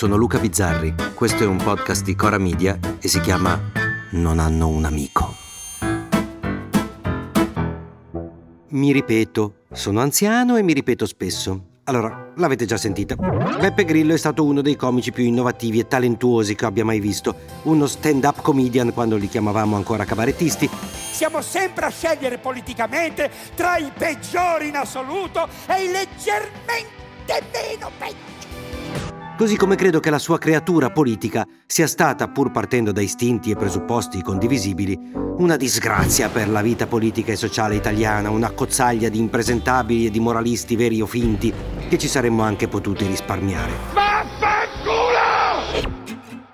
sono Luca Bizzarri, questo è un podcast di Cora Media e si chiama Non hanno un amico. Mi ripeto, sono anziano e mi ripeto spesso. Allora, l'avete già sentita. Beppe Grillo è stato uno dei comici più innovativi e talentuosi che abbia mai visto. Uno stand-up comedian quando li chiamavamo ancora cabarettisti. Siamo sempre a scegliere politicamente tra i peggiori in assoluto e i leggermente meno peggiori. Così come credo che la sua creatura politica sia stata, pur partendo da istinti e presupposti condivisibili, una disgrazia per la vita politica e sociale italiana, una cozzaglia di impresentabili e di moralisti veri o finti che ci saremmo anche potuti risparmiare.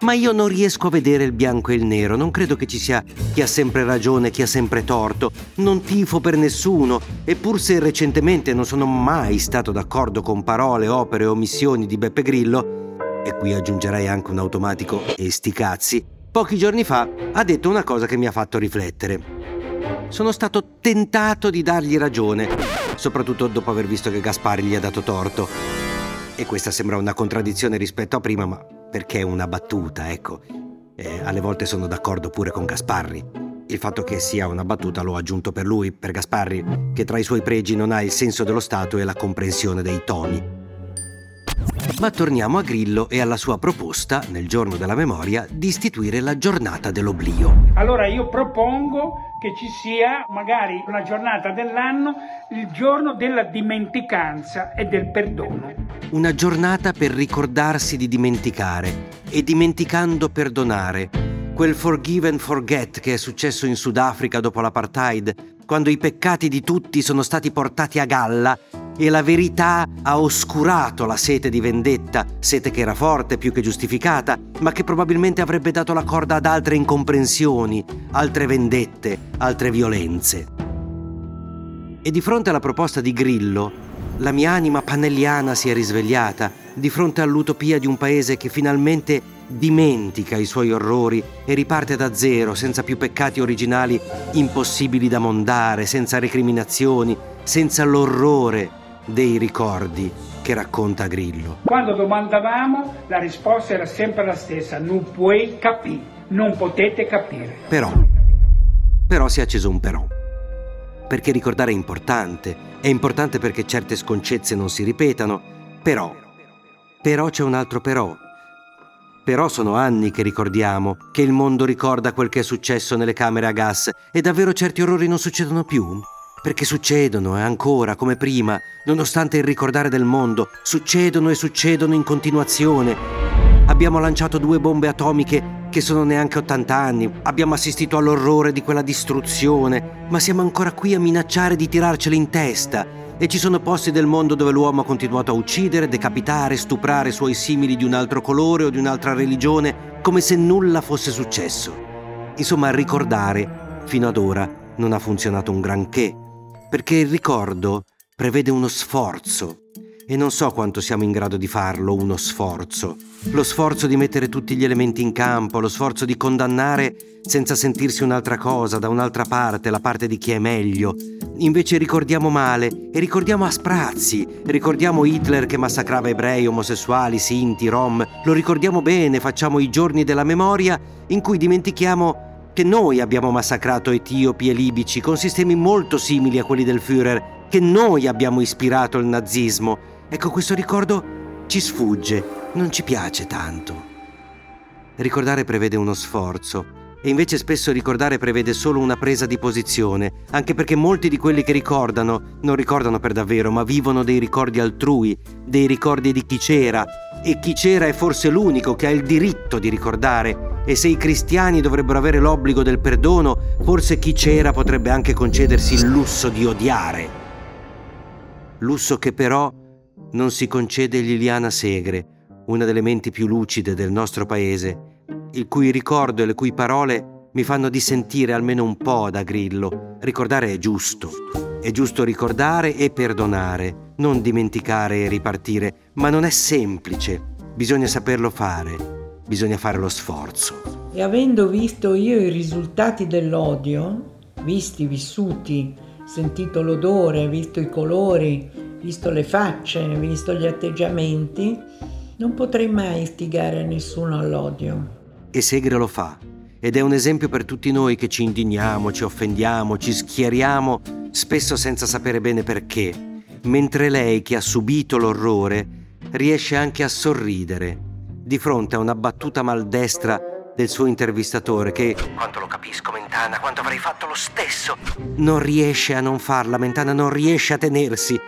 Ma io non riesco a vedere il bianco e il nero, non credo che ci sia chi ha sempre ragione e chi ha sempre torto, non tifo per nessuno, e pur se recentemente non sono mai stato d'accordo con parole, opere o omissioni di Beppe Grillo, e qui aggiungerei anche un automatico e sti cazzi, pochi giorni fa ha detto una cosa che mi ha fatto riflettere. Sono stato tentato di dargli ragione, soprattutto dopo aver visto che Gaspari gli ha dato torto. E questa sembra una contraddizione rispetto a prima, ma perché è una battuta, ecco. E alle volte sono d'accordo pure con Gasparri. Il fatto che sia una battuta l'ho aggiunto per lui, per Gasparri, che tra i suoi pregi non ha il senso dello Stato e la comprensione dei toni. Ma torniamo a Grillo e alla sua proposta, nel giorno della memoria, di istituire la giornata dell'oblio. Allora io propongo che ci sia magari una giornata dell'anno, il giorno della dimenticanza e del perdono. Una giornata per ricordarsi di dimenticare e dimenticando perdonare. Quel forgive and forget che è successo in Sudafrica dopo l'apartheid, quando i peccati di tutti sono stati portati a galla e la verità ha oscurato la sete di vendetta, sete che era forte più che giustificata, ma che probabilmente avrebbe dato la corda ad altre incomprensioni, altre vendette, altre violenze. E di fronte alla proposta di Grillo, la mia anima pannelliana si è risvegliata di fronte all'utopia di un paese che finalmente dimentica i suoi orrori e riparte da zero, senza più peccati originali impossibili da mondare, senza recriminazioni, senza l'orrore dei ricordi che racconta Grillo. Quando domandavamo la risposta era sempre la stessa, non puoi capire, non potete capire. Però, però si è acceso un però. Perché ricordare è importante, è importante perché certe sconcezze non si ripetano, però, però c'è un altro però. Però sono anni che ricordiamo, che il mondo ricorda quel che è successo nelle camere a gas e davvero certi orrori non succedono più? Perché succedono e ancora, come prima, nonostante il ricordare del mondo, succedono e succedono in continuazione. Abbiamo lanciato due bombe atomiche che sono neanche 80 anni, abbiamo assistito all'orrore di quella distruzione, ma siamo ancora qui a minacciare di tirarcele in testa. E ci sono posti del mondo dove l'uomo ha continuato a uccidere, decapitare, stuprare suoi simili di un altro colore o di un'altra religione, come se nulla fosse successo. Insomma, ricordare, fino ad ora, non ha funzionato un granché perché il ricordo prevede uno sforzo e non so quanto siamo in grado di farlo, uno sforzo. Lo sforzo di mettere tutti gli elementi in campo, lo sforzo di condannare senza sentirsi un'altra cosa, da un'altra parte, la parte di chi è meglio. Invece ricordiamo male e ricordiamo a sprazzi. Ricordiamo Hitler che massacrava ebrei, omosessuali, sinti, rom. Lo ricordiamo bene, facciamo i giorni della memoria in cui dimentichiamo che noi abbiamo massacrato etiopi e libici con sistemi molto simili a quelli del Führer, che noi abbiamo ispirato il nazismo. Ecco, questo ricordo ci sfugge, non ci piace tanto. Ricordare prevede uno sforzo, e invece spesso ricordare prevede solo una presa di posizione, anche perché molti di quelli che ricordano non ricordano per davvero, ma vivono dei ricordi altrui, dei ricordi di chi c'era, e chi c'era è forse l'unico che ha il diritto di ricordare, e se i cristiani dovrebbero avere l'obbligo del perdono, forse chi c'era potrebbe anche concedersi il lusso di odiare. Lusso che però non si concede Liliana Segre, una delle menti più lucide del nostro paese, il cui ricordo e le cui parole mi fanno dissentire almeno un po' da Grillo. Ricordare è giusto. È giusto ricordare e perdonare, non dimenticare e ripartire, ma non è semplice. Bisogna saperlo fare bisogna fare lo sforzo. E avendo visto io i risultati dell'odio, visti, vissuti, sentito l'odore, visto i colori, visto le facce, visto gli atteggiamenti, Non potrei mai istigare nessuno all'odio. E Segre lo fa. Ed è un esempio per tutti noi che ci indigniamo, ci offendiamo, ci schieriamo, spesso senza sapere bene perché, mentre lei che ha subito l'orrore riesce anche a sorridere di fronte a una battuta maldestra del suo intervistatore che, quanto lo capisco Mentana, quanto avrei fatto lo stesso, non riesce a non farla, Mentana non riesce a tenersi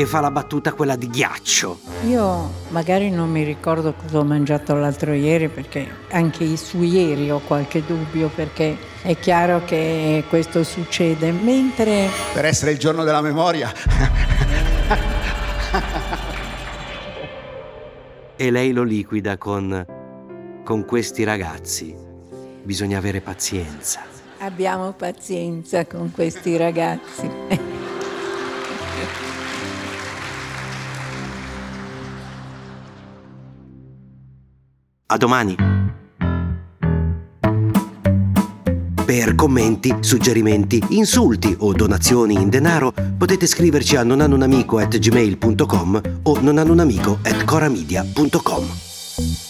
e fa la battuta quella di ghiaccio. Io magari non mi ricordo cosa ho mangiato l'altro ieri perché anche su ieri ho qualche dubbio perché è chiaro che questo succede, mentre... Per essere il giorno della memoria. e lei lo liquida con con questi ragazzi bisogna avere pazienza. Abbiamo pazienza con questi ragazzi. A domani. Per commenti, suggerimenti, insulti o donazioni in denaro potete scriverci a nonanunamico.gmail.com o nonanunamico.coramedia.com